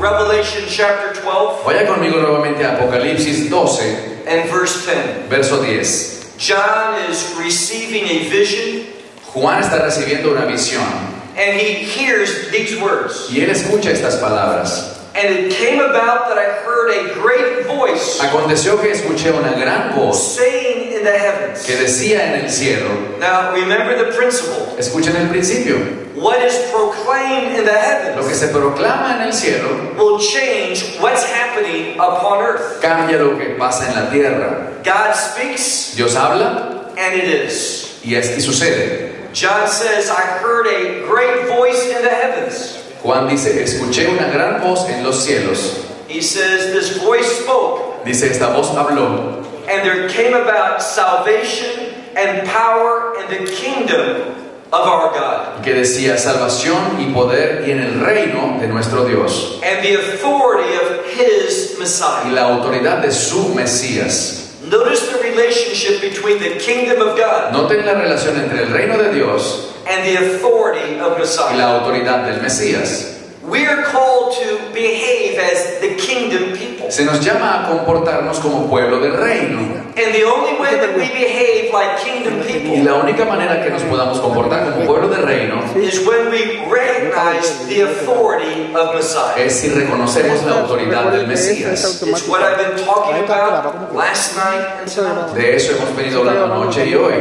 Revelation chapter 12 Vaya conmigo nuevamente a Apocalipsis 12, and verse 10. verso 10. John is receiving a vision Juan está recibiendo una visión and he hears these words. y él escucha estas palabras. And it came about that I heard a great voice Aconteció que escuché una gran voz in the heavens. que decía en el cielo, Now remember the principle. escuchen el principio, What is proclaimed in the lo que heavens se proclama en el cielo will change what's happening upon earth. cambia lo que pasa en la tierra. God speaks Dios habla and it is. y es y sucede. John says, I heard a great voice in the heavens. Juan dice, escuché una gran voz en los cielos. He says, This voice spoke, Dice, esta voz habló and there came about salvation and power and the kingdom of our God, que decía salvación y poder y en el reino de nuestro Dios and the authority of his Messiah. y la autoridad de su Mesías. Notice the relationship between the kingdom of God Noten la relación entre el reino de Dios and the authority of Messiah. y la autoridad del Mesías. We are called to behave as the kingdom people. Se nos llama a comportarnos como pueblo del reino. And the only way that we behave like kingdom Y people la única manera que nos podamos comportar como pueblo del reino is when we recognize the authority of Messiah. es si reconocemos la autoridad del Mesías. It's what I've been talking about last night and tonight. De eso hemos venido hablando anoche y hoy.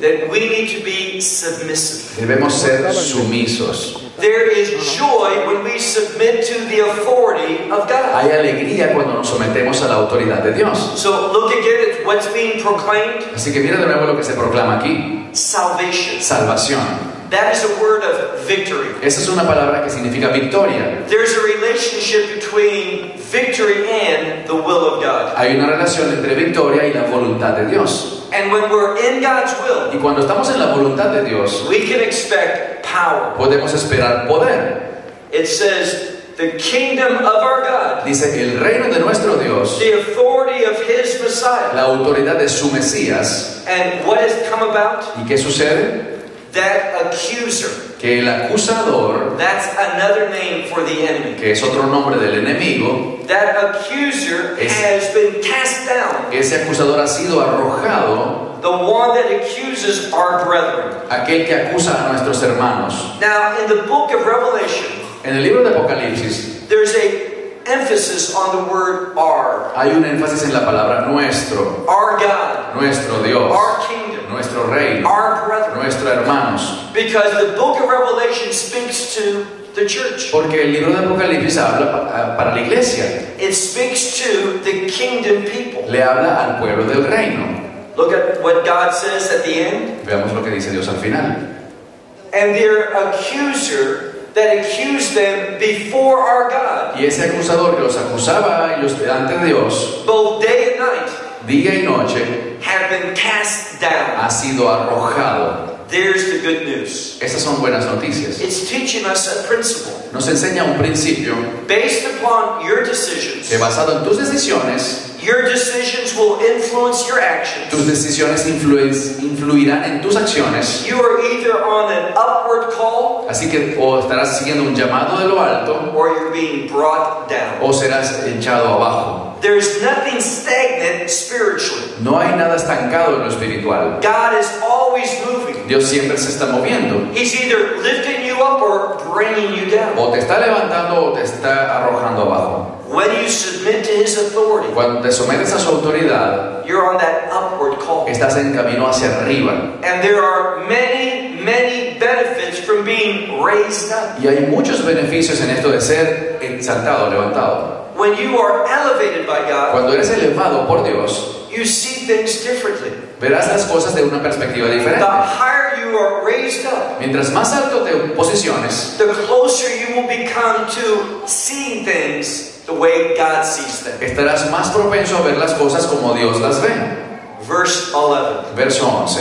That we need to be submissive. Debemos ser sumisos. There is joy when we submit to the authority of God. Hay alegría cuando nos sometemos a la autoridad de Dios. So look again at what's being proclaimed Así que mira de nuevo lo que se proclama aquí. salvation. Salvación. That is a word of victory. Esa es una palabra que significa victoria. There's a relationship between victory and the will of God. Hay una relación entre victoria y la voluntad de Dios. And when we're in God's will, Y cuando estamos en la voluntad de Dios, we can expect power. podemos esperar poder. It says, the kingdom of our God, Dice, el reino de nuestro Dios, the authority of his Messiah. la autoridad de su Mesías. And what has come about? ¿Y qué sucede? That accuser. Que el acusador, That's another name for the enemy. que es otro nombre del enemigo, That accuser Es- has been cast down. ese acusador ha sido arrojado, The one that accuses our brethren. aquel que acusa a nuestros hermanos. Now, in the book of Revelation, En el libro de Apocalipsis there's a emphasis on the word our. hay un énfasis en la palabra nuestro, Our God. nuestro Dios, Our kingdom. nuestro rey, Our brethren. nuestros hermanos. Because the book of Revelation speaks to the church. Porque el libro de Apocalipsis habla pa- para la iglesia, It speaks to the kingdom people. le habla al pueblo del reino. Look at what God says at the end. Veamos lo que dice Dios al final. And their accuser that accused them before our God, Y ese acusador que los acusaba a ellos delante de Dios, both day and night, día y noche, have been cast down. ha sido arrojado. There's the good news. Esas son buenas noticias. It's teaching us a principle. Nos enseña un principio Based upon your decisions, que basado en tus decisiones, your decisions will influence your actions. tus decisiones influirán en tus acciones. You are either on an upward call Así que o estarás siguiendo un llamado de lo alto or you're being brought down. o serás echado abajo. There's nothing stagnant spiritually. No hay nada estancado en lo espiritual. God is always moving. Dios siempre se está moviendo. He's either lifting you up or bringing you down. O te está levantando o te está arrojando abajo. When you submit to His authority, Cuando te sometes a su autoridad, you're on that upward call. estás en camino hacia arriba. And there are many, many benefits from being raised up. Y hay muchos beneficios en esto de ser exaltado, levantado. When you are elevated by God, Cuando eres elevado por Dios, you see things differently. verás las cosas de una perspectiva The diferente. higher you are raised up, Mientras más alto te posiciones, the closer you will become to seeing things the way God sees them. estarás más propenso a ver las cosas como Dios las ve. Verse 11. Verso 11.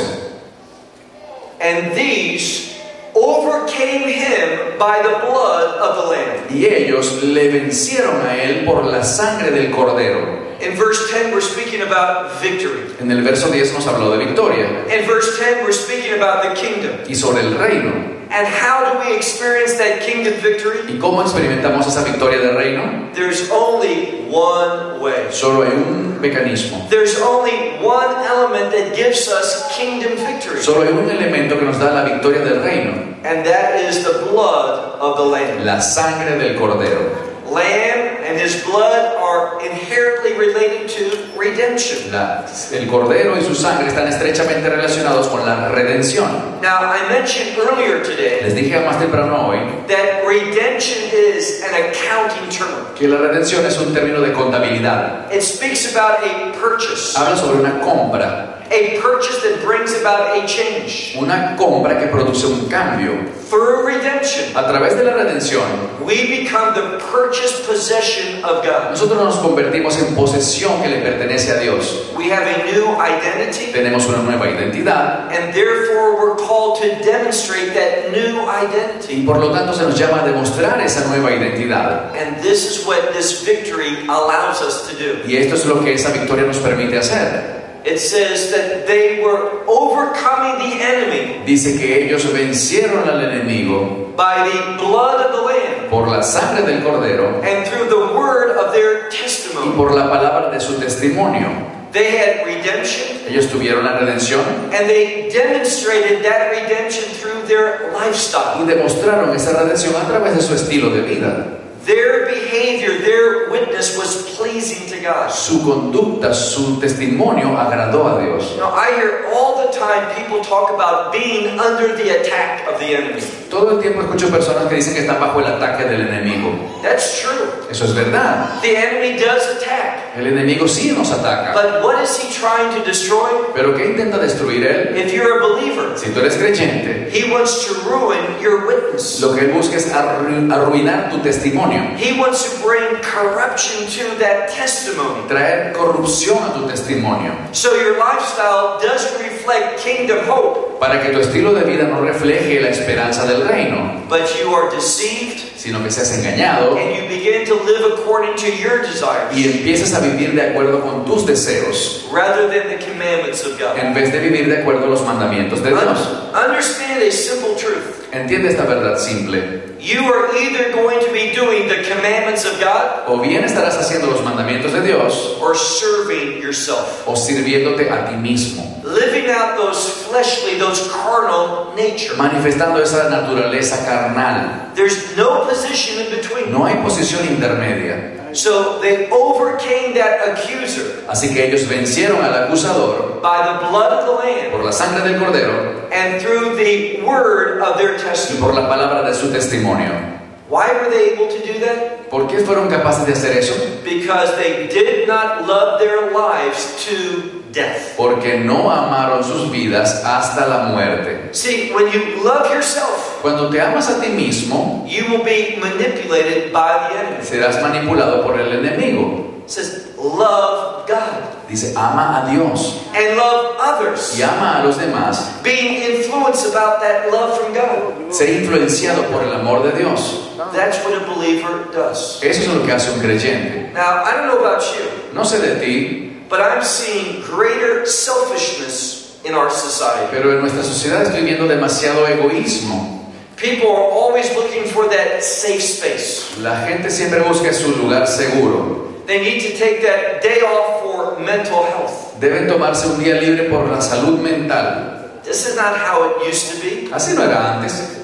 And these overcame him by the blood of the Lamb. Y ellos le vencieron a él por la sangre del cordero. In verse 10, we're speaking about victory. En el verso 10 nos habló de victoria In verse 10, we're speaking about the kingdom. y sobre el reino. And how do we experience that kingdom victory? ¿Y cómo experimentamos esa victoria del reino? There's only one way. Solo hay un mecanismo. There's only one element that gives us kingdom victory. Solo hay un elemento que nos da la victoria del reino. And that is the blood of the Lamb. La sangre del cordero. Lamb and his blood are inherently related to redemption. La- el cordero y su sangre están estrechamente relacionados con la redención. Now, I mentioned earlier today Les dije más temprano hoy that redemption is an accounting term. que la redención es un término de contabilidad. It speaks about a purchase, Habla sobre una compra, a purchase that brings about a change. una compra que produce un cambio. Through redemption, A través de la redención, we become the purchased possession of God. nosotros nos convertimos en posesión que le pertenece a Dios. We have a new identity, Tenemos una nueva identidad and therefore we're called to demonstrate that new y identity. por lo tanto se nos llama a demostrar esa nueva identidad. And this is what this victory allows us to do. Y esto es lo que esa victoria nos permite hacer. It says that they were overcoming the enemy Dice que ellos vencieron al enemigo by the blood of the Lamb por la sangre del cordero and through the word of their y testimony. por la palabra de su testimonio. They had redemption Ellos tuvieron la redención and they demonstrated that redemption through their y lifestyle. demostraron esa redención a través de su estilo de vida. Their behavior, their witness was pleasing to God. Su conducta, su testimonio agradó a Dios. Now, I hear all the time people talk about being under the attack of the enemy. Todo el tiempo escucho personas que dicen que están bajo el ataque del enemigo. That's true. Eso es verdad. The enemy does attack. El enemigo sí nos ataca. But what is he trying to destroy? Pero ¿qué intenta destruir él? If you're a believer, Si tú eres creyente, he wants to ruin your witness. lo que él busca es arru- arruinar tu testimonio, He wants to bring corruption to that testimony. traer corrupción a tu testimonio, So your lifestyle doesn't reflect kingdom hope, para que tu estilo de vida no refleje la esperanza del reino, but you are deceived sino que seas engañado and you begin to live according to your desires y empieces a vivir de acuerdo con tus deseos, rather than the commandments of God. en vez de vivir de acuerdo a los mandamientos de Dios. Un- Understand a simple truth. Entiende esta verdad simple. You are either going to be doing the commandments of God O bien estarás haciendo los mandamientos de Dios or serving yourself. o sirviéndote a ti mismo, Living out those fleshly, those carnal nature. manifestando esa naturaleza carnal. There's no position in between. No hay posición intermedia. So they overcame that accuser Así que ellos vencieron al acusador by the blood of the Lamb por la sangre del cordero and through the word of their y testimony. por la palabra de su testimonio. Why were they able to do that? ¿Por qué fueron capaces de hacer eso? Because they did not love their lives to death. Porque no amaron sus vidas hasta la muerte. See, when you love yourself, Cuando te amas a ti mismo, you will be manipulated by the enemy. serás manipulado por el enemigo. It says, love God Dice, ama a Dios and love others. y ama a los demás. Being influenced about that love from God. Ser influenciado por el amor de Dios. That's what a believer does. Eso es lo que hace un creyente. Now, I don't know about you, No sé de ti, but I'm seeing greater selfishness in our society. pero en nuestra sociedad estoy viendo demasiado egoísmo. People are always looking for that safe space. La gente siempre busca su lugar seguro. They need to take that day off for mental health. Deben tomarse un día libre por la salud mental. This is not how it used to be. Así no era antes.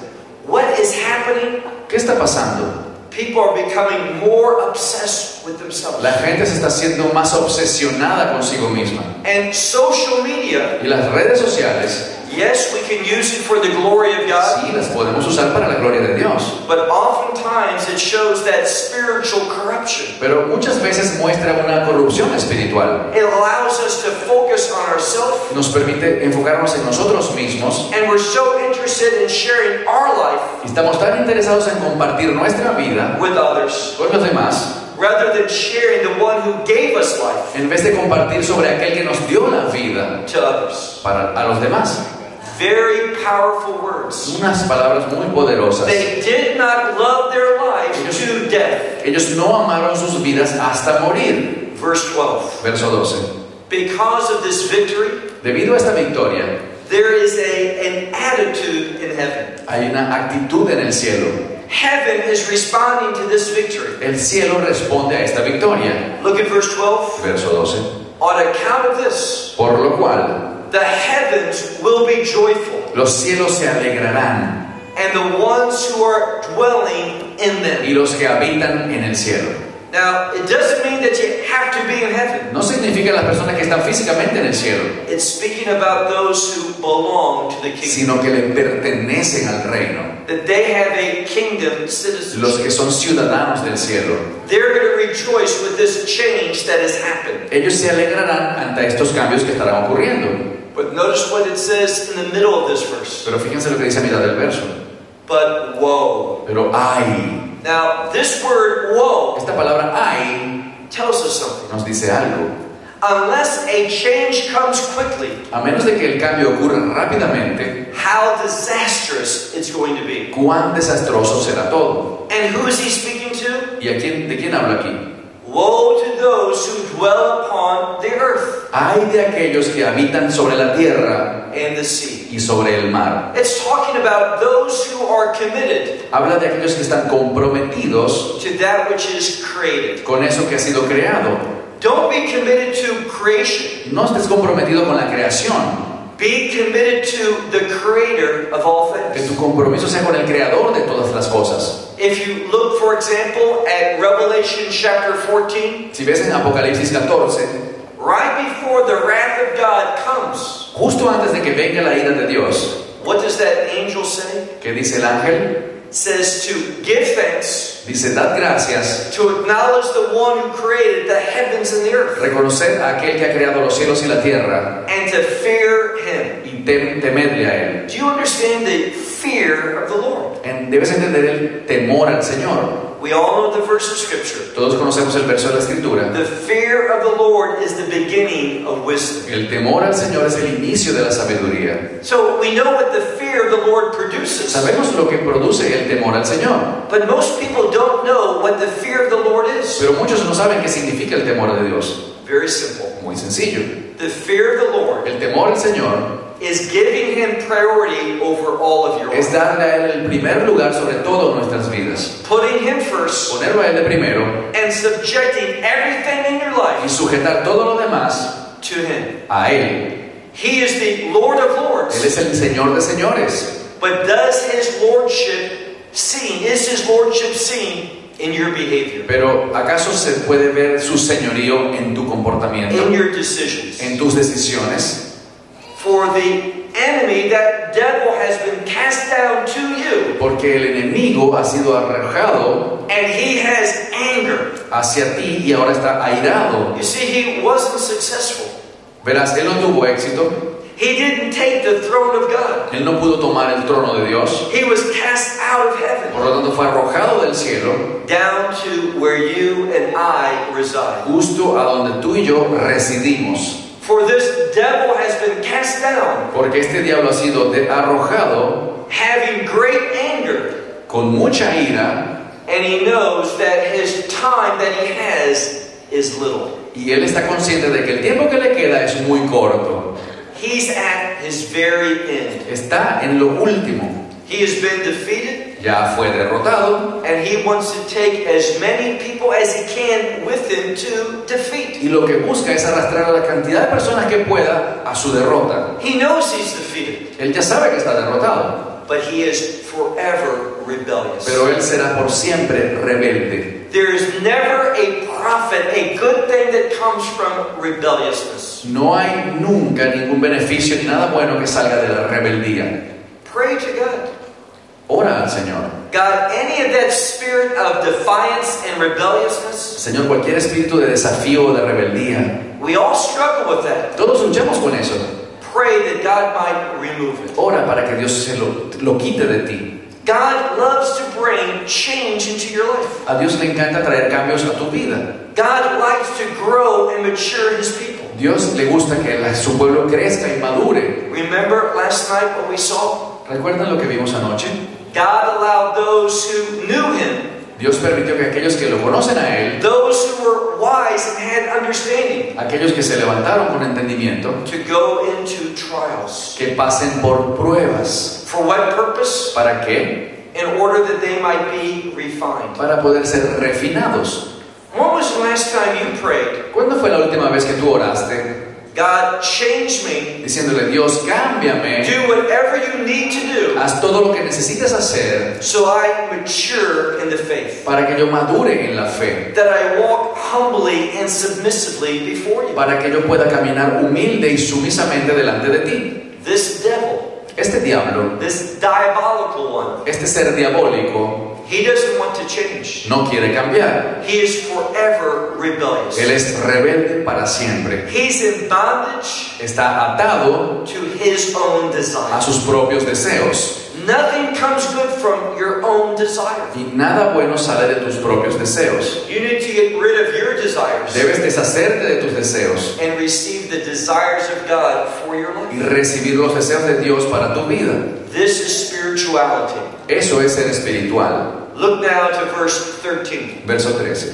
What is happening? ¿Qué está pasando? People are becoming more obsessed with themselves. La gente se está haciendo más obsesionada consigo misma. And social media, Y las redes sociales, yes, we can use it for the glory of God, sí, las podemos usar para la gloria de Dios. but oftentimes it shows that spiritual corruption. Pero muchas veces muestra una corrupción espiritual. It allows us to focus on ourselves, Nos permite enfocarnos en nosotros mismos and we're so interested in sharing our life estamos tan interesados en compartir nuestra vida with others con los demás rather than sharing the one who gave us life en vez de compartir sobre aquel que nos dio la vida to others. para a los demás. Very powerful words. Unas palabras muy poderosas. They did not love their lives to death. Ellos no amaron sus vidas hasta morir. Verse 12. Verso 12. Because of this victory, Debido a esta victoria, there is a, an an attitude in heaven. Hay una actitud en el cielo. Heaven is responding to this victory. El cielo responde a esta victoria. Look at verse 12. Verso 12. On account of this, Por lo cual, the heavens will be joyful, los cielos se alegrarán and the ones who are dwelling in y them. los que habitan en el cielo. Now, it doesn't mean that you have to be in heaven. No significa las personas que están físicamente en el cielo, It's speaking about those who belong to the kingdom. sino que le pertenecen al reino. That they have a kingdom Los citizenship. que son ciudadanos del cielo. They're going to rejoice with this change that has happened. Ellos se alegrarán ante estos cambios que estarán ocurriendo. But notice what it says in the middle of this verse. Pero fíjense lo que dice a mitad del verso. But woe. Pero ay, Now, this word woe esta palabra ay tells us something. nos dice algo. Unless a change comes quickly, A menos de que el cambio ocurra rápidamente, how disastrous it's going to be. cuán desastroso será todo. And who is he speaking to? ¿Y a quién, de quién habla aquí? Woe to those who dwell upon the earth Ay de aquellos que habitan sobre la tierra and the sea. y sobre el mar. It's talking about those who are committed Habla de aquellos que están comprometidos to that which is created. con eso que ha sido creado. Don't be committed to creation. No estés comprometido con la creación. Be committed to the creator of all Que things. tu compromiso sea con el creador de todas las cosas. If you look, for example, at Revelation chapter 14, Si ves en Apocalipsis 14, right before the wrath of God comes, justo antes de que venga la ira de Dios, what does that angel say? ¿qué dice el ángel? Says to give thanks, Dice, dad gracias, to acknowledge the one who created the heavens and the earth, reconocer a aquel que ha creado los cielos y la tierra and to fear him. y tem- temedle a él. Do you understand the fear of the Lord? En- Debes entender el temor al Señor. We all know the verse of Scripture. Todos conocemos el verso de la Escritura. The fear of the Lord is the beginning of wisdom. El temor al Señor es el inicio de la sabiduría. So we know what the fear of the Lord produces. Sabemos lo que produce el temor al Señor, But most people don't know what the fear of the Lord is. pero muchos no saben qué significa el temor de Dios. Very simple. Muy sencillo. The fear of the Lord El temor al Señor is giving Him priority over all of your es darle a Él el primer lugar sobre todo nuestras vidas. Putting Him first Ponerlo a Él de primero and subjecting everything in your y life sujetar todo lo demás to Him. a Él. He is the Lord of Él Lords. es el Señor de señores. But does His Lordship seen? Is His Lordship seen in your behavior, Pero ¿acaso se puede ver su señorío en tu comportamiento, in your decisions? en tus decisiones? For the enemy, that devil, has been cast down to you, Porque el enemigo ha sido arrojado and he has anger. hacia ti y ahora está airado. You see, he wasn't successful. Verás, él no tuvo éxito, He didn't take the throne of God. él no pudo tomar el trono de Dios, He was cast out of heaven, por lo tanto fue arrojado del cielo down to where you and I reside. justo a donde tú y yo residimos. For this devil has been cast down, Porque este diablo ha sido de- arrojado having great anger, con mucha ira and he knows that his time that he has is little. y él está consciente de que el tiempo que le queda es muy corto. He's at his very end. Está en lo último. He has been defeated, Ya fue derrotado and he wants to take as many people as he can with him to defeat. y lo que busca es arrastrar a la cantidad de personas que pueda a su derrota. He knows he's defeated, Él ya sabe que está derrotado, but he is forever rebellious. pero él será por siempre rebelde. There is never a profit, a good thing that comes from rebelliousness. No hay nunca ningún beneficio ni nada bueno que salga de la rebeldía. Pray to God. Ora al Señor. God, any of that spirit of defiance and rebelliousness, Señor, cualquier espíritu de desafío o de rebeldía, we all struggle with that. todos luchamos con eso. Pray that God might remove it. Ora para que Dios se lo, lo quite de ti. God loves to bring change into your life. A Dios le encanta traer cambios a tu vida. God likes to grow and mature his people. Dios le gusta que la- su pueblo crezca y madure. Remember last night what we saw? ¿Recuerdan lo que vimos anoche? God allowed those who knew him, Dios permitió que aquellos que lo conocen a Él, those who were wise and had understanding aquellos que se levantaron con entendimiento, to go into trials. que pasen por pruebas. For what purpose? ¿Para qué? In order that they might be refined. Para poder ser refinados. When was the last time you prayed? ¿Cuándo fue la última vez que tú oraste God, change me. diciéndole, Dios, cámbiame, Do whatever you need to do haz todo lo que necesitas hacer so I mature in the faith. para que yo madure en la fe, That I walk humbly and submissively before you. para que yo pueda caminar humilde y sumisamente delante de ti? This devil, Este diablo, this diabolical one, este ser diabólico, he doesn't want to change. no quiere cambiar. He is forever rebellious. Él es rebelde para siempre. He's in bondage Está atado to his own a desires. sus propios deseos. Nothing comes good from your own desire. Y nada bueno sale de tus propios deseos. You need to get rid of your desires Debes deshacerte de tus deseos and receive the desires of God for your y life. recibir los deseos de Dios para tu vida. This is spirituality. Eso es ser espiritual. Look now to verse 13. Verso 13.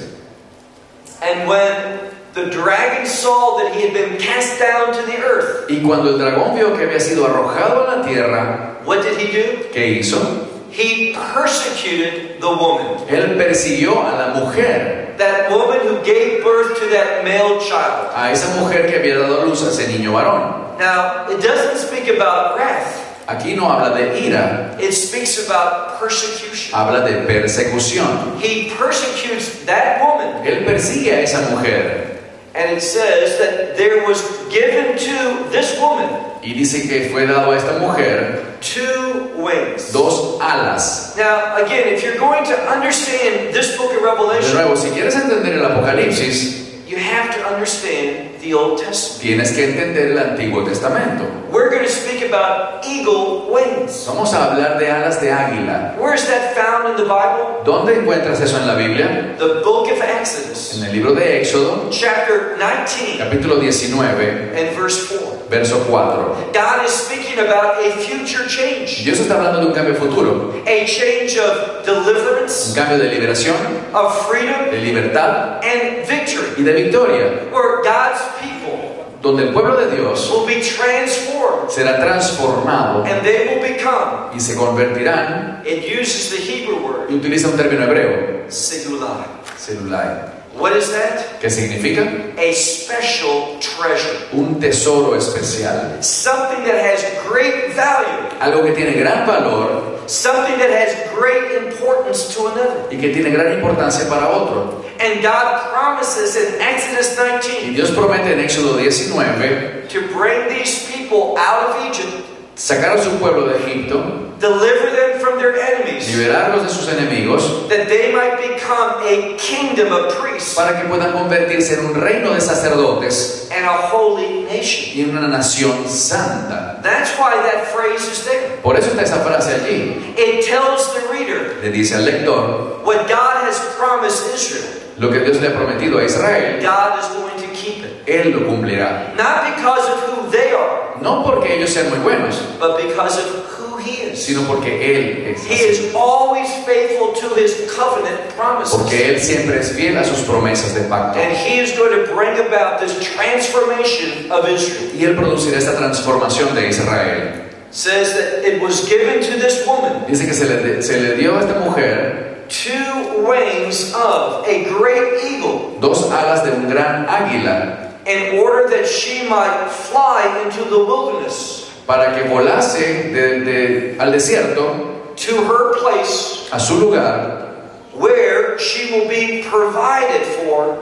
And when the dragon saw that he had been cast down to the earth, Y cuando el dragón vio que había sido arrojado a la tierra, what did he do? ¿qué hizo? He persecuted the woman. Él persiguió a la mujer, That woman who gave birth to that male child. a esa mujer que había dado luz a ese niño varón. Now, it doesn't speak about wrath, Aquí no habla de ira, it speaks about persecution. habla de persecución. He persecutes that woman, Él persigue a esa mujer and it says that there was given to this woman y dice que fue dado a esta mujer two wings. dos alas. Now, again, if you're going to understand this book of De Revelation, nuevo, si quieres entender el Apocalipsis, you have to understand the Old Testament. tienes que entender el Antiguo Testamento. We're going to speak about eagle wings. Vamos a hablar de alas de águila. Where is that found in the Bible? ¿Dónde encuentras eso en la Biblia? The book of Exodus, En el libro de Éxodo, chapter 19 capítulo 19, and verse 4. verso 4. God is speaking about a future change, Dios está hablando de un cambio futuro, a change of un deliverance, cambio de liberación, of freedom, de libertad and victory, y de victoria, where God's people donde el pueblo de Dios will be transformed será transformado and they will become, y se convertirán, it uses the Hebrew word, y utiliza un término hebreo, sigulai. celulai. What is that? ¿Qué significa? A special treasure. Un tesoro especial. Something that has great value. Algo que tiene gran valor Something that has great importance to another. y que tiene gran importancia para otro. And God promises in Exodus Y 19 Dios promete en Éxodo 19 to bring these people out of Egypt, sacar a su pueblo de Egipto, deliver them from their enemies, liberarlos de sus enemigos, that they might become a kingdom of priests para que puedan convertirse en un reino de sacerdotes and a holy nation. y en una nación santa. That's why that phrase is there. Por eso está esa frase allí. It tells the reader Le dice al lector what God has promised Israel. lo que Dios le ha prometido a Israel. God is going to keep. Él lo cumplirá. Not because of who they are, No porque ellos sean muy buenos, but because of who He is. sino porque Él es He así. is always faithful to His covenant promises. Porque Él siempre es fiel a sus promesas de pacto. And He is going to bring about this transformation of Israel. Y Él producirá esta transformación de Israel. says that it was given to this woman Dice que se le, se le dio a esta mujer two wings of a great eagle dos alas de un gran águila in order that she might fly into the wilderness para que volase de- de- al desierto to her place a su lugar where she will be provided for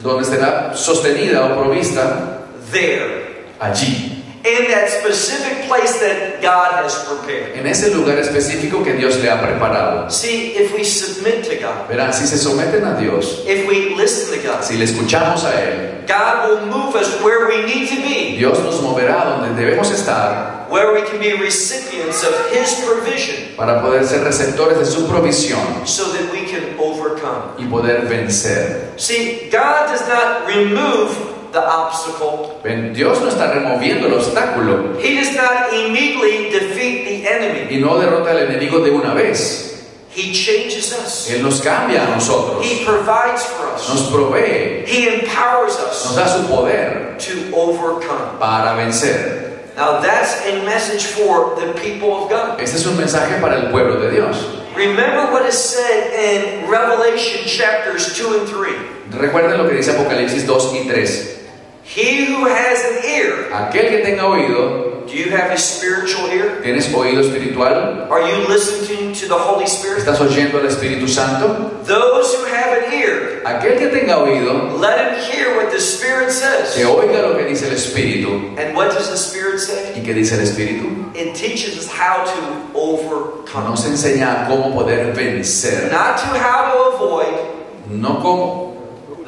donde será sostenida o provista there. allí, in that specific place that God has prepared. en ese lugar específico que Dios le ha preparado. See, if we submit to God, Verán, si se someten a Dios, if we listen to God, si le escuchamos a Él, God will move us where we need to be, Dios nos moverá donde debemos estar where we can be recipients of His provision para poder ser receptores de su provisión so that we can overcome. y poder vencer. See, God does not remove the obstacle. Ven, Dios no está removiendo el obstáculo He does not immediately defeat the enemy. y no derrota al enemigo de una vez. He changes us. Él nos cambia a nosotros, He provides for us. nos provee, He empowers nos us da su poder to overcome. para vencer. Now that's a message for the people of God. Este es un mensaje para el pueblo de Dios. Remember what is said in Revelation chapters 2 and 3. Recuerden lo que dice Apocalipsis 2 y 3. He who has an ear, Aquel que tenga oído, do you have a spiritual ear? ¿tienes oído espiritual? Are you listening to the Holy Spirit? ¿Estás oyendo al Espíritu Santo? Those who have an ear, Aquel que tenga oído, let him hear what the Spirit says. que oiga lo que dice el Espíritu. And what does the Spirit say? ¿Y qué dice el Espíritu? It teaches us how to overcome. Nos enseña cómo poder vencer. Not to how to avoid, No cómo,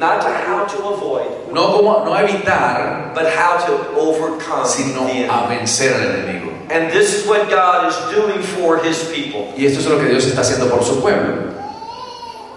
not how to avoid, no cómo, no evitar, but how to overcome sino the enemy. a vencer al enemigo. And this is what God is doing for His people. Y esto es lo que Dios está haciendo por su pueblo.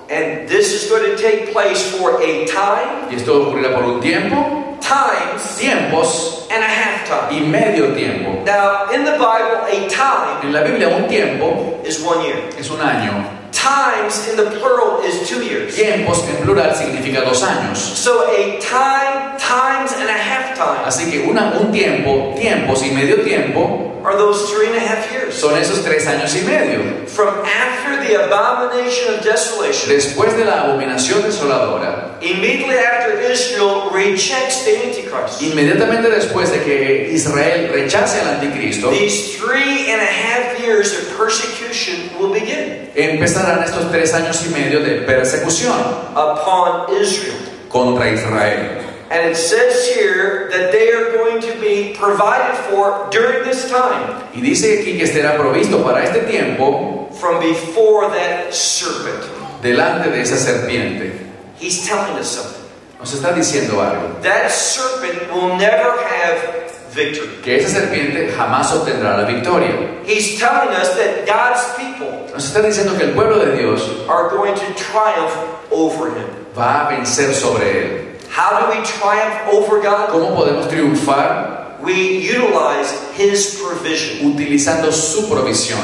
And this is going to take place for a time, Y esto ocurrirá por un tiempo, times, tiempos and a half time. y medio tiempo. Now, in the Bible, a time En la Biblia un tiempo is one year. es un año. Times in the plural is two years. Tiempos en plural significa dos años. So a time, times, and a half time Así que una, un tiempo, tiempos y medio tiempo are those three and a half years. son esos tres años y medio. From after the abomination of desolation, Después de la abominación desoladora, immediately after Israel rejects the Antichrist, inmediatamente después de que Israel rechace al anticristo, these three and a half years of persecution will begin empezarán estos tres años y medio de persecución upon Israel. contra Israel. And it says here that they are going to be provided for during this time Y dice aquí que será provisto para este tiempo from before that serpent. delante de esa serpiente. He's telling us something. Nos está diciendo algo, That serpent will never have victory. que esa serpiente jamás obtendrá la victoria. He's telling us that God's people Nos está diciendo que el pueblo de Dios are going to triumph over him. va a vencer sobre él. How do we triumph over God? ¿Cómo podemos triunfar? We utilize His provision. Utilizando su provisión.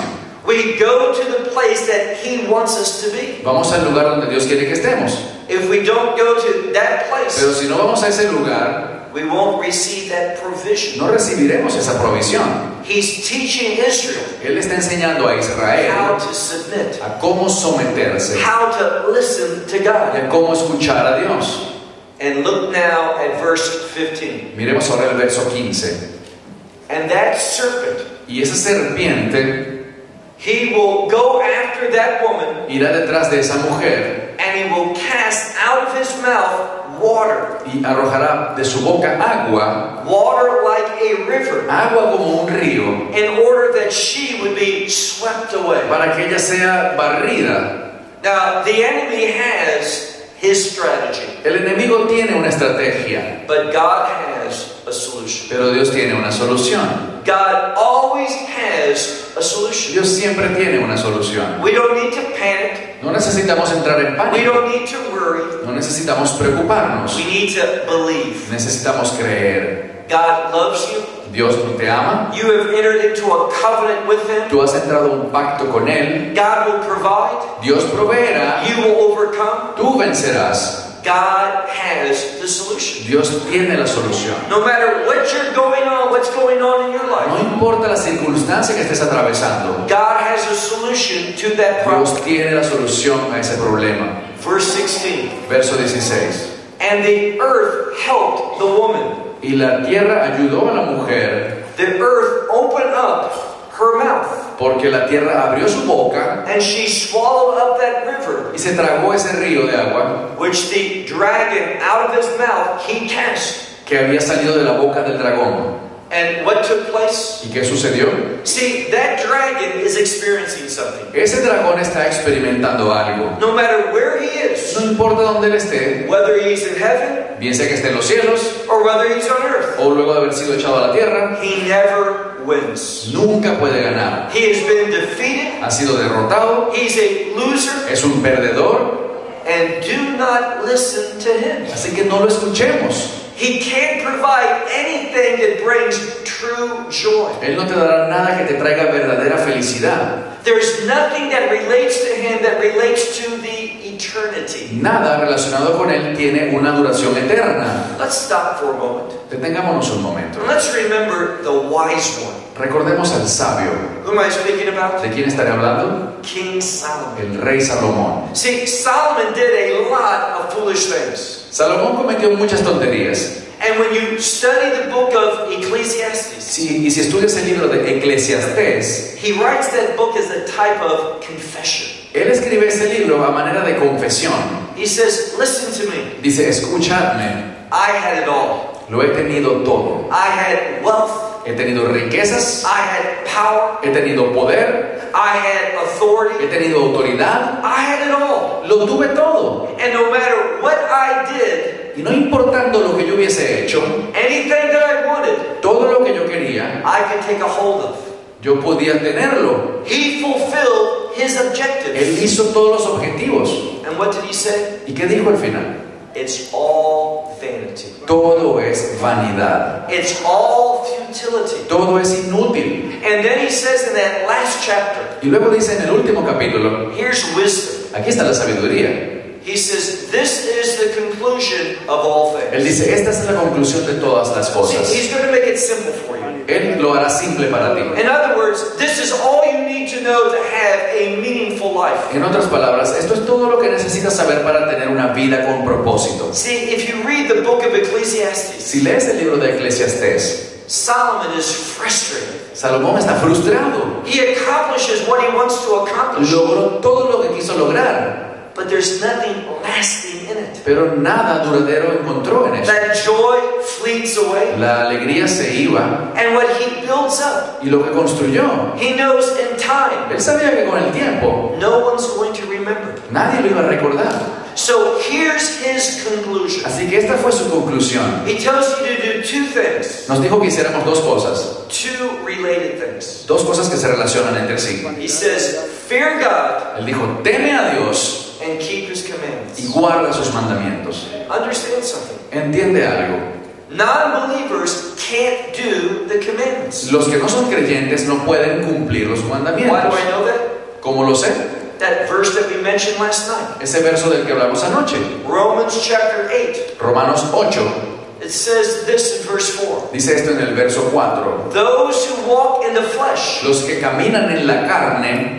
We go to the place that He wants us to be. Vamos al lugar donde Dios quiere que estemos. If we don't go to that place, Pero si no vamos a ese lugar, we won't receive that provision. no recibiremos esa provisión. He's teaching Israel Él está enseñando a how Israel to submit, a cómo someterse how to listen to y God. a cómo escuchar a Dios. And look now at verse 15. Miremos ahora el verso 15. And that serpent, Y esa serpiente he will go after that woman irá detrás de esa mujer and he will cast out of his mouth water, y arrojará de su boca agua, water like a river, agua como un río, in order that she would be swept away. para que ella sea barrida. Now, the enemy has his strategy, El enemigo tiene una estrategia, but God has a solution. pero Dios tiene una solución. God always has a solution. Dios siempre tiene una solución. We don't need to panic. No necesitamos entrar en We pánico, don't need to worry. no necesitamos preocuparnos, We need to believe. necesitamos creer. God loves you. Dios te ama, You have entered into a covenant with Him. tú has entrado en un pacto con Él, God will provide. Dios proveerá, You will overcome. tú vencerás. God has the solution. Dios tiene la solución. No matter what you're going on, what's going on in your No life, importa la circunstancia que estés atravesando, God has a solution to that problem. Dios tiene la solución a ese problema. Verse 16. Verso 16. And the earth helped the woman. Y la tierra ayudó a la mujer The earth opened up her mouth, porque la tierra abrió su boca and she swallowed up that river, y se tragó ese río de agua which the dragon out of his mouth he cast. que había salido de la boca del dragón. And what took place? ¿Y qué sucedió? See, that dragon is experiencing something. Ese dragón está experimentando algo. No matter where he is, No importa dónde él esté, whether he's in heaven bien sea que esté en los cielos or whether he's on earth, o luego de haber sido echado a la tierra, he never wins. nunca puede ganar. He has been defeated, Ha sido derrotado, he's a loser, es un perdedor, and do not listen to him. así que no lo escuchemos. He can't provide anything that brings true joy. Él no te dará nada que te traiga verdadera felicidad. There's nothing that relates to him that relates to the eternity. Nada relacionado con él tiene una duración eterna. Let's stop for a moment. Detengámonos un momento. And let's remember the wise one. Recordemos al sabio. Who am I speaking about? ¿De quién estaré hablando? King Solomon. El rey Salomón. See, Solomon did a lot of foolish things. Salomón cometió muchas tonterías. And when you study the book of Ecclesiastes, Sí, y si estudias el libro de Eclesiastés, he writes that book as a type of confession. él escribe ese libro a manera de confesión. He says, Listen to me. Dice, escuchadme, I had it all. lo he tenido todo. I had wealth. He tenido riquezas, I had power. he tenido poder, I had he authority. tenido autoridad, I had it all. lo tuve todo. And no matter what I did, Y no importando lo que yo hubiese hecho, anything that I wanted, todo lo que yo quería, I could take a hold of. yo podía tenerlo. He fulfilled his Él objectives. hizo todos los objetivos. And what did he say? ¿Y qué dijo al final? It's all vanity. Todo es vanidad. It's all futility. Todo es inútil. And then he says in that last chapter, Y luego dice en el último capítulo, here's wisdom. aquí está la sabiduría. He says, This is the conclusion of all things. Él dice, esta es la conclusión de todas las See, cosas. he's going to make it simple for you. Él lo hará simple para ti. In other words, this is all you need to know to have a meaningful life. En otras palabras, esto es todo lo que necesitas saber para tener una vida con propósito. See, if you read the book of Ecclesiastes, Si lees el libro de Eclesiastés, Solomon is frustrated. Salomón está frustrado. He accomplishes what he wants to accomplish, Logró todo lo que quiso lograr, but there's nothing lasting in it. pero nada duradero encontró en eso. That joy away, La alegría se iba and what he builds up, y lo que construyó, he knows in time él sabía que con el tiempo no one's going to remember. nadie lo iba a recordar. So here's his conclusion. Así que esta fue su conclusión. He tells you to do two things, Nos dijo que hiciéramos dos cosas, two related things. dos cosas que se relacionan entre sí. He says, Fear God Él dijo, teme a Dios and keep his y commandments. guarda sus mandamientos. Understand something. Entiende algo. Non believers can't do the commandments. Los que no son creyentes no pueden cumplir los Why do mandamientos. I know that? ¿Cómo lo sé? That verse that we mentioned last night, Ese verso del que hablamos anoche, Romans chapter 8, Romanos 8, it says this in verse 4 dice esto en el verso 4. Those who walk in the flesh, Los que caminan en la carne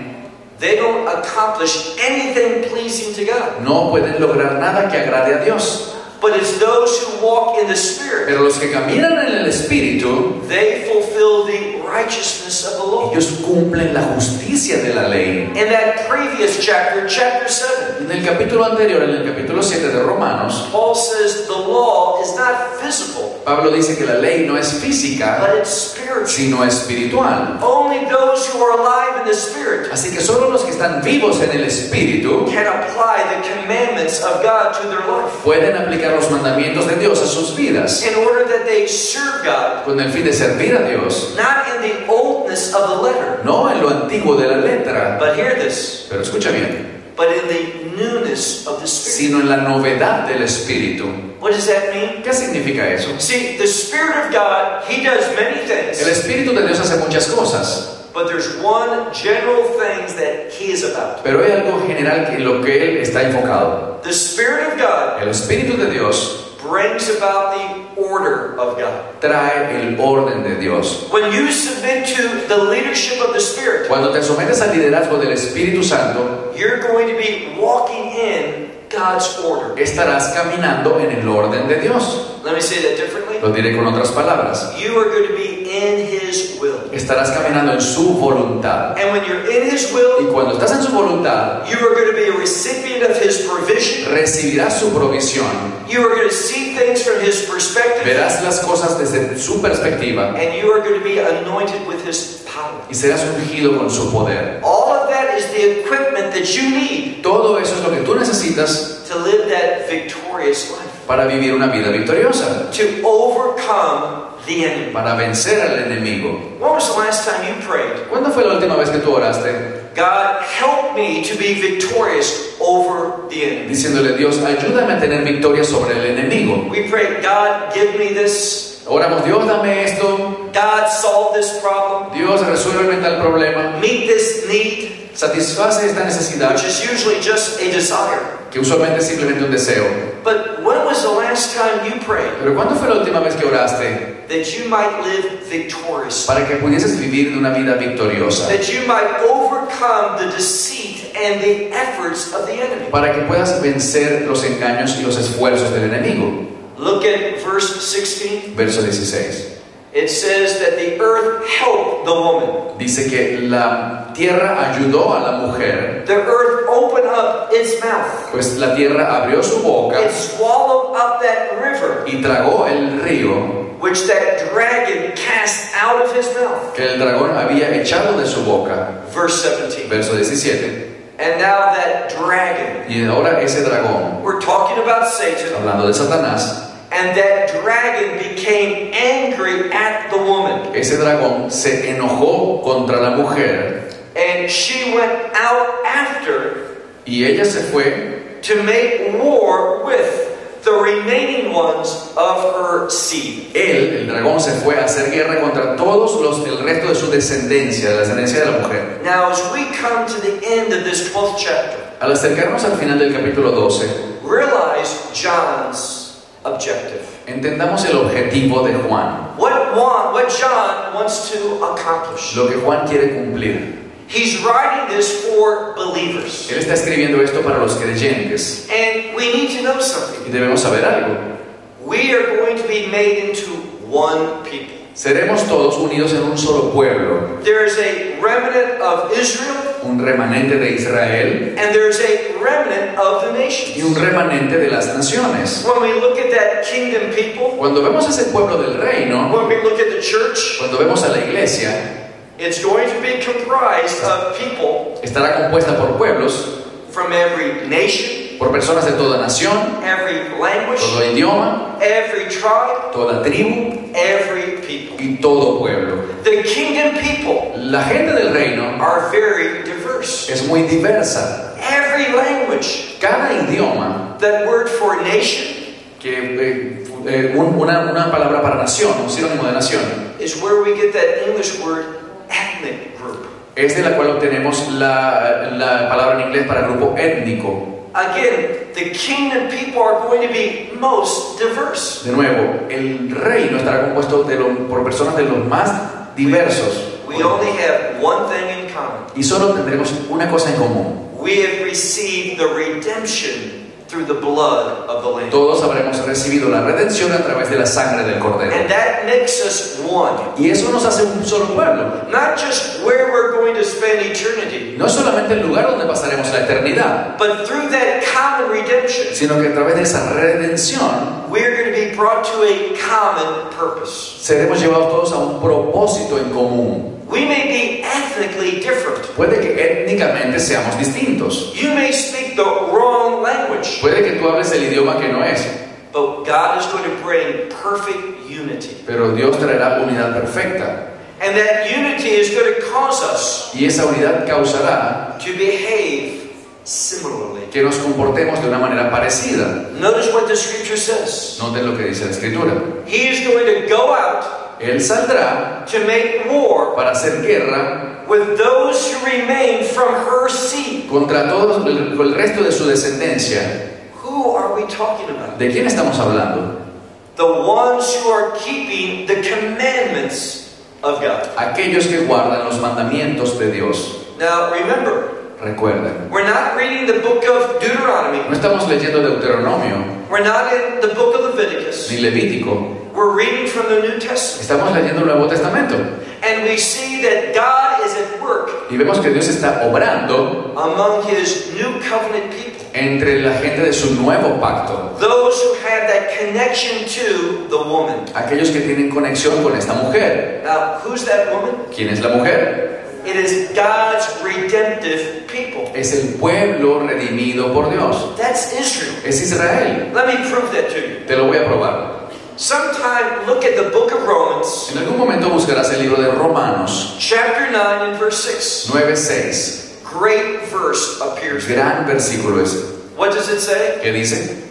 they don't accomplish anything pleasing to God. no pueden lograr nada que agrade a Dios. But it's those who walk in the Spirit, Pero los que caminan en el Espíritu, they fulfill the righteousness of the law. ellos cumplen la justicia de la ley. In that previous chapter, chapter 7, En el capítulo anterior, en el capítulo 7 de Romanos, Paul says the law is not physical, Pablo dice que la ley no es física, but it's spiritual. sino espiritual. Only those who are alive in the Spirit Así que solo los que están vivos en el Espíritu can apply the commandments of God to their life pueden aplicar los mandamientos de Dios a sus vidas in order that they serve God, con el fin de servir a Dios, not in the oldness of the letter, no en lo antiguo de la letra, but hear this, pero escucha bien, but in the newness of the Spirit. sino en la novedad del Espíritu. What does that mean? ¿Qué significa eso? See, the Spirit of God, He does many El things, Espíritu de Dios hace muchas cosas, but there's one general thing that He is about. pero hay algo general en lo que Él está enfocado. The Spirit of God El Espíritu de Dios brings about the order of God. trae el orden de Dios. When you submit to the leadership of the Spirit, Cuando te sometes al liderazgo del Espíritu Santo, you're going to be walking in God's order. estarás caminando en el orden de Dios. Let me say that differently. Lo diré con otras palabras. You are going to be in His will. Estarás caminando en su voluntad. And when you're in His Y will, cuando estás en su voluntad, you are going to be a recipient of His provision. recibirás su provisión. You are going to see things from His perspective. Verás las cosas desde su perspectiva And you are going to be anointed with His power. y serás ungido con su poder. All that is the equipment that you need Todo eso es lo que tú necesitas to live that victorious life, para vivir una vida victoriosa, to overcome the enemy. para vencer al enemigo. When was the last time you prayed? ¿Cuándo fue la última vez que tú oraste God, help me to be victorious over the enemy. diciéndole, Dios, ayúdame a tener victoria sobre el enemigo? We pray, God, give me this. Oramos, Dios, dame esto, God solve this problem, Dios resuelve tal problema, meet this need, satisface esta necesidad, which is usually just a desire. que usualmente es simplemente un deseo. But when was the last time you prayed Pero ¿cuándo fue la última vez que oraste that you might live victoriously? para que pudieses vivir una vida victoriosa? That you might overcome the deceit and the efforts of the enemy. Para que puedas vencer los engaños y los esfuerzos del enemigo. Look at verse 16. Verso 16. It says that the earth helped the woman. Dice que la tierra ayudó a la mujer, The earth opened up its mouth. pues la tierra abrió su boca It swallowed up that river y tragó el río which that dragon cast out of his mouth. que el dragón había echado de su boca. Verse 17. Verso 17. And now that dragon, Y ahora ese dragón, we're talking about Satan, hablando de Satanás, and that dragon became angry at the woman. ese dragón se enojó contra la mujer And she went out after y ella se fue to make war with the remaining ones of her seed. Él, el dragón, se fue a hacer guerra contra todos los, el resto de su descendencia, de la descendencia de la mujer. Now, as we come to the end of this 12th chapter, Al acercarnos al final del capítulo 12, realize John's objective. entendamos el objetivo de Juan, What, Juan, what John wants to accomplish. lo que Juan quiere cumplir. He's writing this for believers. Él está escribiendo esto para los creyentes And we need to know something. y debemos saber algo. We are going to be made into one people. Seremos todos unidos en un solo pueblo, There is a remnant of Israel, un remanente de Israel and there's a remnant of the y un nations. remanente de las naciones. When we look at that kingdom people, Cuando vemos ese pueblo del reino, when we look at the church, cuando vemos a la iglesia, it's going to be comprised of people estará compuesta por pueblos, from every nation, por personas de toda nación, every language, todo idioma, every tribe, toda tribu every people. y todo pueblo. The kingdom people La gente del reino are very diverse. es muy diversa. Every language, Cada idioma, that word for nation, que eh, eh, un- una, una palabra para nación, un sinónimo de nación, is where we get that English word ethnic group. es de la cual obtenemos la, la palabra en inglés para grupo étnico. Again, the kingdom people are going to be most diverse. De nuevo, el reino estará compuesto de lo- por personas de los más diversos. We only have one thing in common. Y solo tendremos una cosa en común. We have received the redemption through the blood of the Lamb. Todos habremos recibido la redención a través de la sangre del Cordero. And that makes us one. Y eso nos hace un solo pueblo. Not just where we're going to spend eternity, No solamente el lugar donde pasaremos la eternidad, but through that common redemption, sino que a través de esa redención we're going to be brought to a common purpose. seremos llevados todos a un propósito en común. We may be ethnically different. Puede que étnicamente seamos distintos. You may speak the wrong language, Puede que tú hables el idioma que no es, but God is going to bring perfect unity. pero Dios traerá unidad perfecta. And that unity is going to cause us Y esa unidad causará to behave similarly. que nos comportemos de una manera parecida. Notice what the scripture says. Noten lo que dice la Escritura. He is going to go out Él saldrá to make war para hacer guerra with those who remain from her seed. contra todo el, el resto de su descendencia. Who are we talking about? ¿De quién estamos hablando? The ones who are keeping the commandments of God. Aquellos que guardan los mandamientos de Dios. Now remember, Recuerden, we're not reading the book of Deuteronomy. no estamos leyendo Deuteronomio We're not in the book of Leviticus. ni Levítico, We're reading from the New Testament. estamos leyendo el Nuevo Testamento And we see that God is at work y vemos que Dios está obrando among his new covenant people. entre la gente de su nuevo pacto, Those who have that connection to the woman. aquellos que tienen conexión con esta mujer. Now, who's that woman? ¿Quién es la mujer? It is God's redemptive people. Es el pueblo redimido por Dios. That's Israel. Es Israel. Let me prove that to you. Te lo voy a probar. Sometime look at the book of Romans, En algún momento buscarás el libro de Romanos chapter 9 and verse 6. 9:6. Great verse appears there. Gran versículo ese. What does it say? que dice,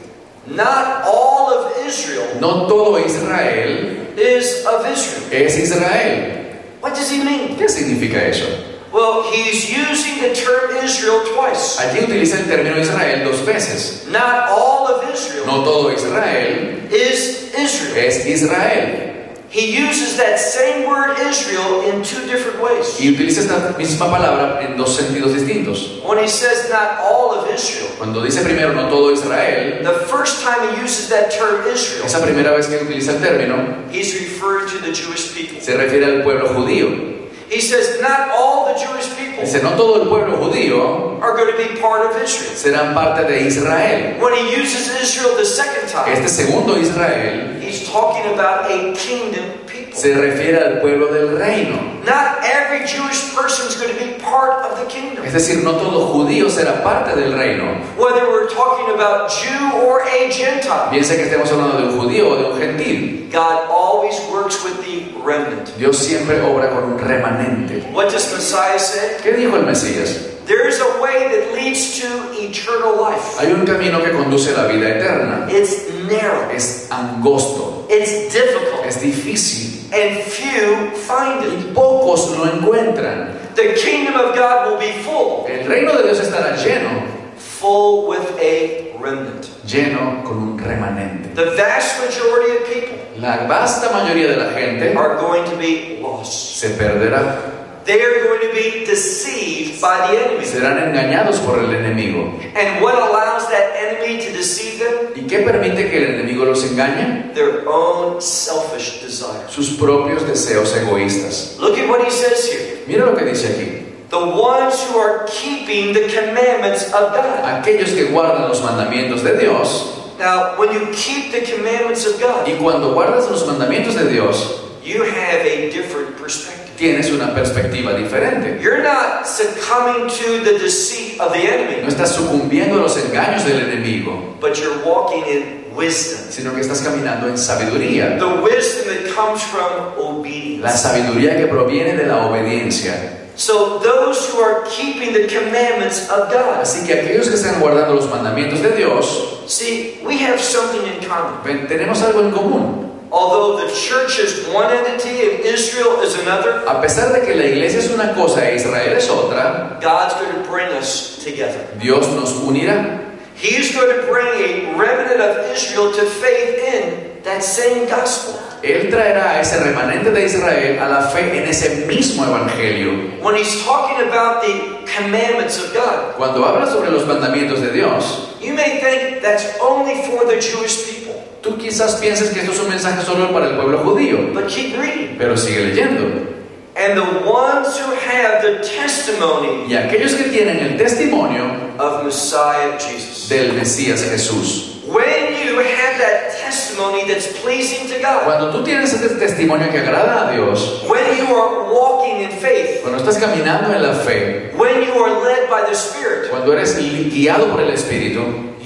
Not all of Israel no todo Israel is of Israel. es Israel. What does he mean? ¿Qué significa eso? Well, he's using the term Israel twice. Allí utiliza el término Israel dos veces. Not all of Israel No todo Israel is Israel. es Israel. He uses that same word Israel in two different ways. Y utiliza esta misma palabra en dos sentidos distintos. When he says not all of Israel, Cuando dice primero no todo Israel, the first time he uses that term Israel, esa primera vez que utiliza el término, he's referring to the Jewish people. se refiere al pueblo judío. He says not all the Jewish people Dice, no todo el pueblo judío are going to be part of Israel. serán parte de Israel. When he uses Israel the second time, Este segundo Israel he's talking about a kingdom. Se refiere al pueblo del reino. Not every Jewish person is going to be part of the kingdom. Es decir, no todo judío será parte del reino. Whether we're talking about Jew or a Gentile, que estemos hablando de un judío o de un gentil. God always works with the remnant. Dios siempre obra con un remanente. What does Messiah say? ¿Qué dijo el Mesías? There is a way that leads to eternal life. Hay un camino que conduce a la vida eterna. It's narrow, Es angosto, it's difficult, es difícil and few find it. y pocos lo encuentran. The kingdom of God will be full, El reino de Dios estará lleno, full with a remnant. lleno con un remanente. The vast majority of people La vasta mayoría de la gente are going to be lost. se perderá, They are going to be deceived by the enemy. serán engañados por el enemigo. And what allows that enemy to deceive them? ¿Y qué permite que el enemigo los engañe? Their own selfish desires. Sus propios deseos egoístas. Look at what he says here. Mira lo que dice aquí. The ones who are keeping the commandments of God. Aquellos que guardan los mandamientos de Dios, Now, when you keep the commandments of God, y cuando guardas los mandamientos de Dios, you have a different perspective. Tienes una perspectiva diferente. You're not succumbing to the deceit of the No enemy, estás sucumbiendo a los engaños del enemigo, but you're walking in wisdom. sino que estás caminando en sabiduría. The wisdom that comes from La obedience. sabiduría que proviene de la obediencia. So, those who are keeping the commandments of God, Así que aquellos que están guardando los mandamientos de Dios, see, we have something in common. tenemos algo en común. Although the church is one entity and Israel is another, A pesar de que la iglesia es una cosa e Israel es otra, God's going to bring us together. Dios nos unirá. He's going to bring a remnant of Israel to faith in that same gospel. Él traerá a ese remanente de Israel a la fe en ese mismo evangelio. When he's talking about the commandments of God, Cuando habla sobre los mandamientos de Dios, you may think that's only for the Jewish people. Tú quizás pienses que esto es un mensaje solo para el pueblo judío, But keep reading. pero sigue leyendo. And the ones who have the testimony Y aquellos que tienen el testimonio of Messiah Jesus. del Mesías Jesús. When you have that testimony that's pleasing to God, Cuando tú tienes ese testimonio que agrada a Dios, when you are walking in faith, cuando estás caminando en la fe, when you are led by the Spirit, cuando eres guiado por el Espíritu,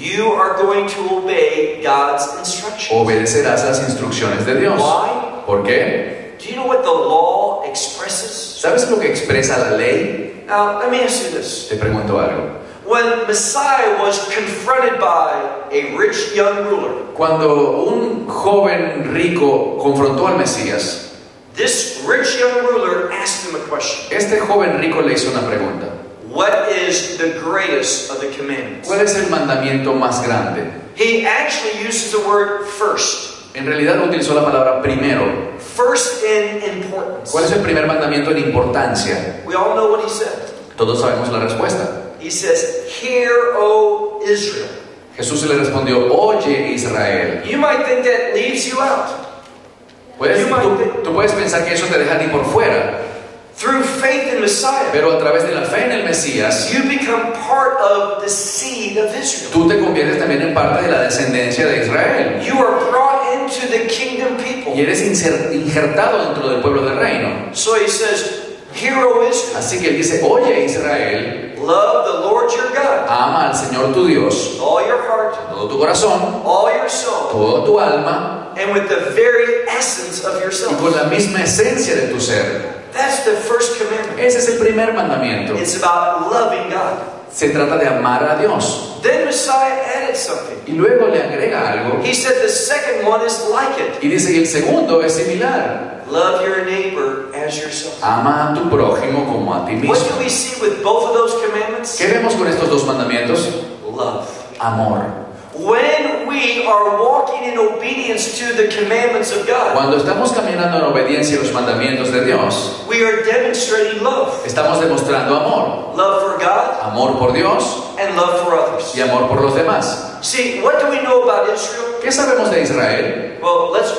you are going to obey God's instructions. obedecerás las instrucciones de Dios. Why? ¿Por qué? Do you know what the law expresses? ¿Sabes lo que expresa la ley? Now, let me ask you this. Te pregunto algo. When Messiah was confronted by a rich young ruler, Cuando un joven rico confrontó al Mesías, this rich young ruler asked him a question. este joven rico le hizo una pregunta. What is the greatest of the commandments? ¿Cuál es el mandamiento más grande? He actually uses the word first. En realidad utilizó la palabra primero. First in importance. ¿Cuál es el primer mandamiento en importancia? We all know what he said. Todos sabemos la respuesta. He says, Hear, O Israel. Jesús le respondió, oye Israel. You might think that leaves you out. Puedes- tú, tú puedes pensar que eso te deja a ti por fuera, Through faith in Messiah, pero a través de la fe en el Mesías, you become part of the seed of Israel. tú te conviertes también en parte de la descendencia de Israel. You are brought into the kingdom Y people. eres inser- injertado dentro del pueblo del reino. So he says, Hear, O Israel. Así que él dice, oye Israel, Love the Lord your God. ama al Señor tu Dios, All your heart, todo tu corazón, all your soul, tu alma and with the very essence of y yourself. con la misma esencia de tu ser. That's the first commandment. Ese es el primer mandamiento. It's about loving God. Se trata de amar a Dios. Then Messiah added something. Y luego le agrega algo He said the second one is like it. y dice, y el segundo es similar. Love your neighbor as yourself. Ama a tu prójimo como a ti What do mismo. we see with both of those commandments? ¿Qué vemos con estos dos mandamientos? Love. Amor. When we are walking in obedience to the commandments of God, Cuando estamos caminando en obediencia a los mandamientos de Dios, we are demonstrating love. estamos demostrando amor. Love for God Amor por Dios and love for others. y amor por los demás. See, what do we know about Israel? ¿Qué sabemos de Israel? Well, let's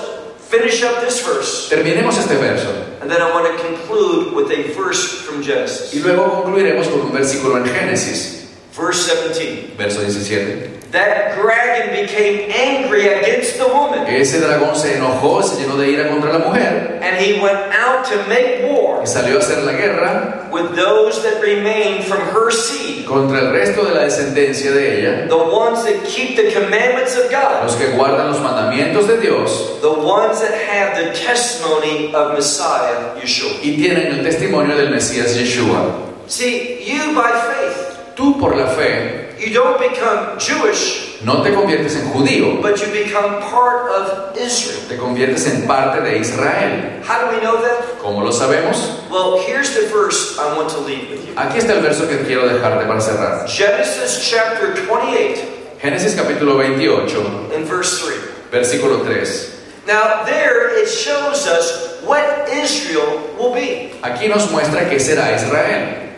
finish up this verse. Terminemos este verso And then I want to conclude with a verse from Genesis. y luego concluiremos con un versículo en Génesis, Verse 17. verso 17. That dragon became angry against the woman, Ese dragón se enojó, se llenó de ira contra la mujer and he went out to make war y salió a hacer la guerra with those that remained from her seed, contra el resto de la descendencia de ella, the ones that keep the commandments of God, los que guardan los mandamientos de Dios the ones that have the testimony of Messiah Yeshua. y tienen el testimonio del Mesías Yeshua. See, you by faith, Tú por la fe you don't become Jewish, no te conviertes en judío, but you become part of Israel. te conviertes en parte de Israel. How do we know that? ¿Cómo lo sabemos? Well, here's the verse I want to leave with you. Aquí está el verso que quiero dejarte para cerrar. Genesis chapter 28 Génesis capítulo 28, and verse 3. versículo 3. Now, there it shows us what Israel will be. Aquí nos muestra que será Israel.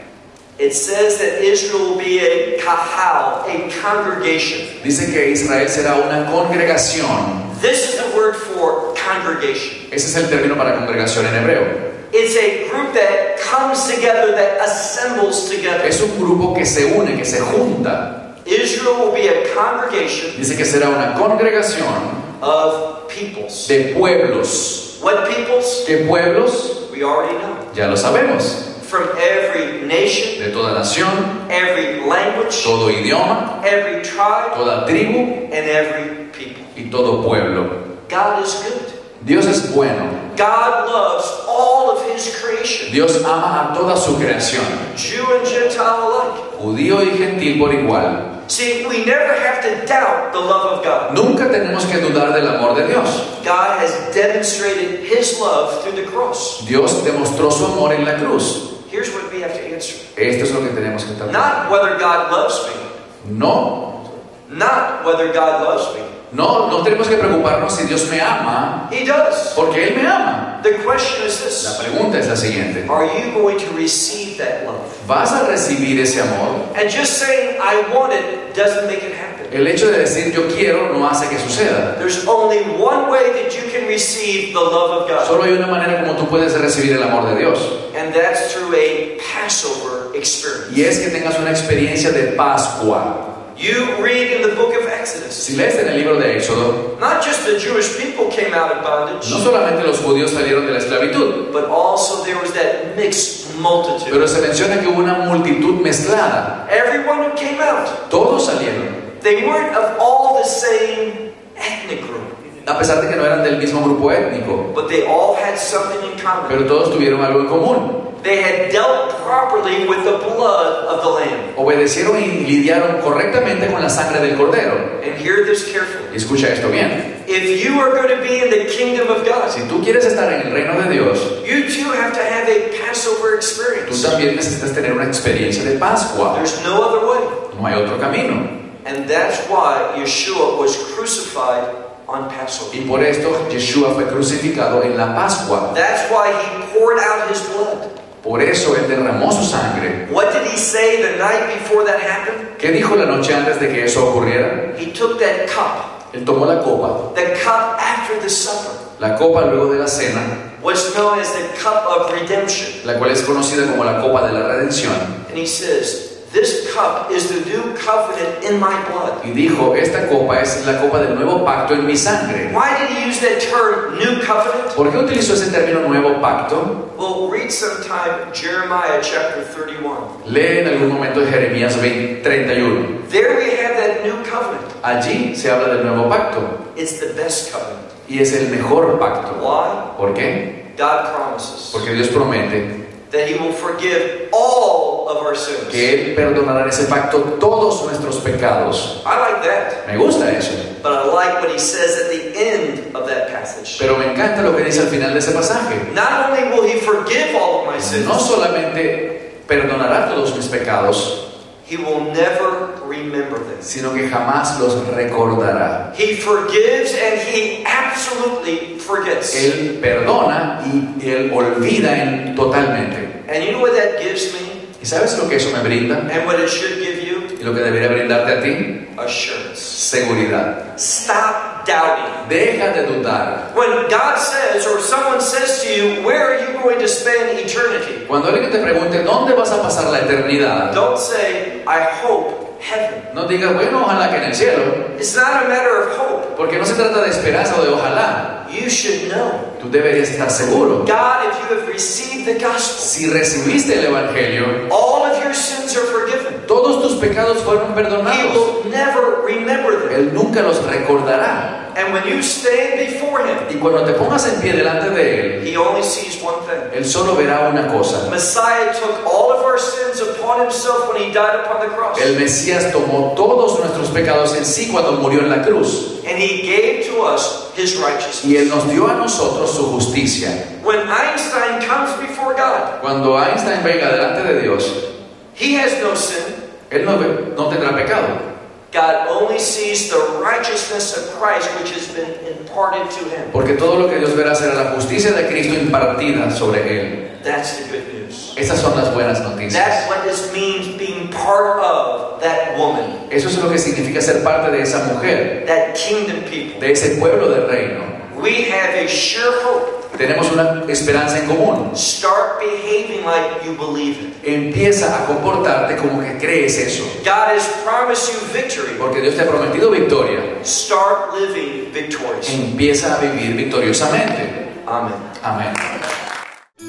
It says that Israel will be a kahal, a congregation. Dice que Israel será una congregación. This is the word for congregation. Ese es el término para congregación en hebreo. It's a group that comes together, that assembles together. Es un grupo que se une, que se junta. Israel will be a congregation Dice que será una congregación of peoples. de pueblos. What peoples? ¿Qué pueblos? We already know. Ya lo sabemos. From every nation, De toda nación, every language, todo idioma, every tribe, toda tribu and every people. y todo pueblo. God is good. Dios es bueno. God loves all of His creation, Dios ama a toda su creación, Jew and Gentile alike. judío y gentil por igual. See, we never have to doubt the love of God. Nunca tenemos que dudar del amor de Dios. God has demonstrated His love through the cross. Dios demostró su amor en la cruz. Here's what we have to answer Esto es lo que tenemos que tratar. not whether God loves me, No, not whether God loves me. no, no tenemos que preocuparnos si Dios me ama, He does. porque Él me ama. The question is La this pregunta es la siguiente. Are you going to receive that love? ¿Vas a recibir ese amor? And just saying, I want it, doesn't make it happen. El hecho de decir yo quiero no hace que suceda. There's only one way that you can receive the love of God, Solo hay una manera como tú puedes recibir el amor de Dios. and that's through a Passover experience. Y es que tengas una experiencia de Pascua. You read in the book of Exodus, Si lees en el libro de Éxodo, not just the Jewish people came out of bondage, no solamente los judíos salieron de la esclavitud, but also there was that mixed multitude. pero se menciona que hubo una multitud mezclada. Everyone who came out, Todos salieron, they weren't of all the same ethnic group, a pesar de que no eran del mismo grupo étnico, but they all had something in common. pero todos tuvieron algo en común. They had dealt properly with the blood of the Lamb. Obedecieron y lidiaron correctamente con la sangre del cordero. And hear this carefully. Escucha esto bien. If you are going to be in the kingdom of God, Si tú quieres estar en el reino de Dios, you too have to have a Passover tú experience. también necesitas tener una experiencia de Pascua. There's no other way. No hay otro camino. And that's why Yeshua was crucified on Passover. Y por esto Yeshua fue crucificado en la Pascua. That's why he poured out his blood. Por eso Él derramó su sangre. What did he say the night before that happened? ¿Qué dijo la noche antes de que eso ocurriera? He took that cup, Él tomó la copa. the cup after the supper, La copa luego de la cena, was known as the cup of redemption. la cual es conocida como la copa de la redención. And he says, This cup is the new covenant in my blood. Y dijo, esta copa es la copa del nuevo pacto en mi sangre. Why did he use that term, new covenant? ¿Por qué utilizó ese término nuevo pacto? Well, read sometime Jeremiah chapter 31. Lee en algún momento Jeremías 20, 31. There we have that new covenant. Allí se habla del nuevo pacto It's the best covenant. y es el mejor pacto. Why? ¿Por qué? God promises Porque Dios promete that He will forgive all. Que Él perdonará en ese pacto todos nuestros pecados. I like that, Me gusta eso. but I like what He says at the end of that passage. Pero me encanta lo que dice al final de ese pasaje. Not only will He forgive all of my sins, No solamente perdonará todos mis pecados, He will never remember them. sino que jamás los recordará. He forgives and He absolutely forgets. Él perdona y Él olvida en totalmente. And you know what that gives me? ¿Y sabes lo que eso me brinda? And what it should give you? Y lo que debería brindarte a ti? Assurance. Seguridad. Stop doubting. Deja de dudar. When God says, or someone says to you, Where are you going to spend eternity? Cuando alguien te pregunte dónde vas a pasar la eternidad, Don't say, I hope heaven. no digas, bueno, ojalá que en el cielo, It's not a matter of hope. porque no se trata de esperanza o de ojalá. You should know. Tú deberías estar seguro. God, if you have received the gospel, Si recibiste el Evangelio, all of your sins are forgiven. todos tus pecados fueron He perdonados. will never remember them. Él nunca los recordará. And when you stand before Him, Y cuando te pongas en pie delante de Él, He only sees one thing. Él solo verá una cosa. Messiah took all of our sins upon Himself when He died upon the cross. El Mesías tomó todos nuestros pecados en sí cuando murió en la cruz. And He gave to us His righteousness. Y Él nos dio a nosotros su justicia. When Einstein comes before God, Cuando Einstein venga delante de Dios, he has no sin. Él no, no tendrá pecado. God only sees the righteousness of Christ which has been imparted to him. Porque todo lo que Dios verá será la justicia de Cristo impartida sobre Él. That's the good news. Esas son las buenas noticias. That's what this means being part of that woman, Eso es lo que significa ser parte de esa mujer, that kingdom people. de ese pueblo del reino. We have a sure hope. Tenemos una esperanza en común. Start behaving like you believe it. Empieza a comportarte como que crees eso. God has promised you victory. Porque Dios te ha prometido victoria. Start living victorious. Empieza a vivir victoriosamente. Amen. Amén.